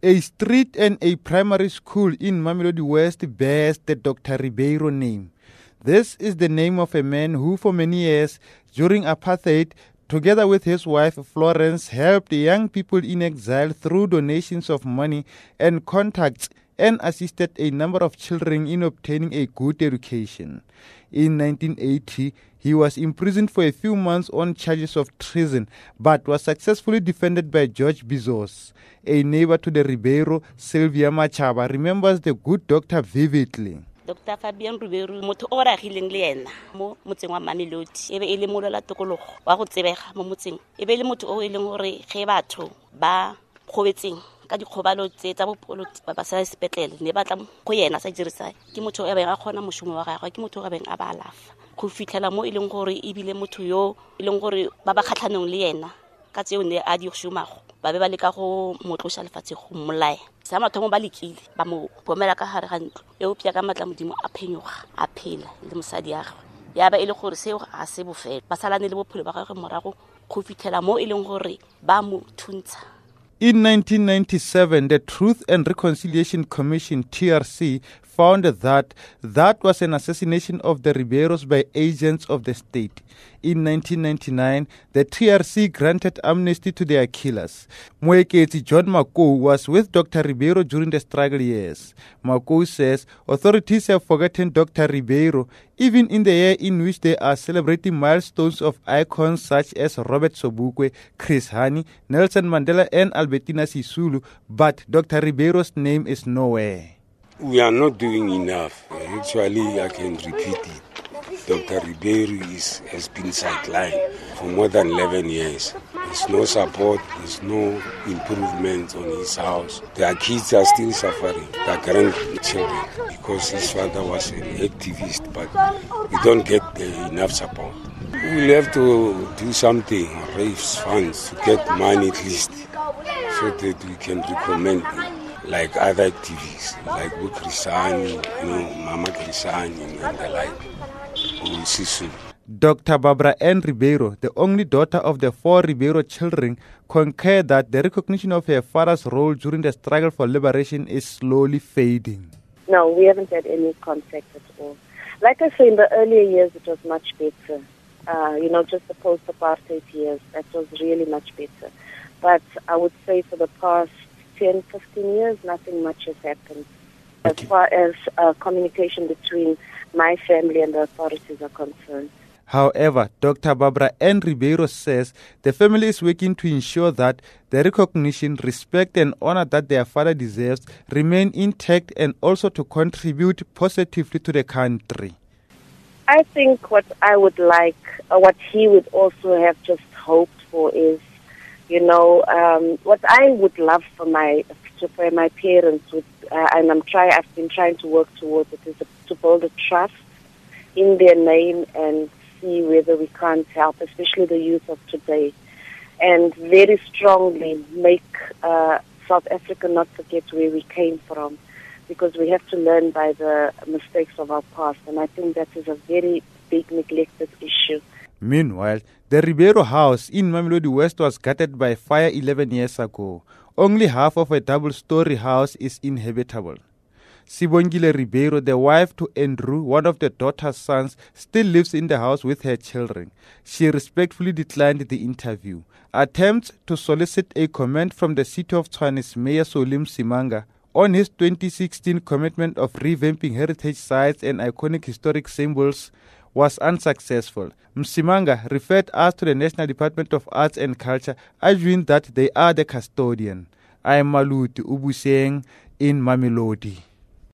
A street and a primary school in Mamelodi West bears the Dr. Ribeiro name. This is the name of a man who, for many years during apartheid, together with his wife Florence, helped young people in exile through donations of money and contacts and assisted a number of children in obtaining a good education. In 1980, he was imprisoned for a few months on charges of treason, but was successfully defended by George Bizos. A neighbor to the Ribeiro, Sylvia Machaba, remembers the good doctor vividly. dr fabian ruberu motho o ragileng le ena mo motseng wa mamelodi e be e le molola tokologo wa go tsebega mo motseng e be e le motho o e leng gore ge batho ba kgobetseng ka dikgobalo tse tsa bopoloti ba sa sepetlele ne batla go yena sa dirisa ke motho o beng a kgona mošomo wa gagwe ke motho o beng a ba alafa go fitlhela mo e leng gore ebile motho yo e leng gore ba ba kgatlhanong le yena ka tseo ne a di šomago ba be ba leka go motlosa lefatshe go mmolaya sa mathomo ba lekile ba mo bomela ka gare ga ntlo e pia ka matla modimo a phenyoga a phela le mosadi ya gagwe. Ya ba e le gore seo ga se bofelo ba salane le bophelo ba gagwe morago go fitlhela mo e leng gore ba mo thuntsha In 1997, the Truth and Reconciliation Commission, TRC, found that that was an assassination of the Ribeiros by agents of the state. In 1999, the TRC granted amnesty to their killers. Moeketsi John Makou was with Dr. Ribeiro during the struggle years. Makou says authorities have forgotten Dr. Ribeiro even in the year in which they are celebrating milestones of icons such as Robert Sobukwe, Chris Hani, Nelson Mandela, and Albertina Sisulu, but Dr. Ribeiro's name is nowhere. We are not doing enough. Actually, I can repeat it. Dr. Ribeiro is, has been sidelined for more than 11 years. There's no support, there's no improvement on his house. Their kids are still suffering, their grandchildren, because his father was an activist, but we don't get uh, enough support. We'll have to do something, raise funds to get money at least, so that we can recommend him like other activists, like Bukrisani, you know, Mama Krisani and the like. We'll see soon. Dr. Barbara N. Ribeiro, the only daughter of the four Ribeiro children, concurred that the recognition of her father's role during the struggle for liberation is slowly fading. No, we haven't had any contact at all. Like I say, in the earlier years, it was much better. Uh, you know, just the post-apartheid years, that was really much better. But I would say for the past 10, 15 years, nothing much has happened. As far as uh, communication between my family and the authorities are concerned. However, Dr. Barbara Ann Ribeiro says the family is working to ensure that the recognition, respect, and honor that their father deserves remain intact and also to contribute positively to the country. I think what I would like, uh, what he would also have just hoped for is, you know, um, what I would love for my for my parents, would, uh, and I'm trying. I've been trying to work towards it is to build a trust in their name and see whether we can't help, especially the youth of today, and very strongly make uh, South Africa not forget where we came from, because we have to learn by the mistakes of our past, and I think that is a very big neglected issue. Meanwhile, the Ribeiro house in Mamelodi West was gutted by fire 11 years ago. Only half of a double story house is inhabitable. Sibongile Ribeiro, the wife to Andrew, one of the daughter's sons, still lives in the house with her children. She respectfully declined the interview. Attempts to solicit a comment from the city of Tshwane's Mayor Solly Msimanga on his 2016 commitment of revamping heritage sites and iconic historic symbols was unsuccessful. Msimanga referred us to the National Department of Arts and Culture, arguing that they are the custodian. I am Maluti Ubuseng in Mamelodi.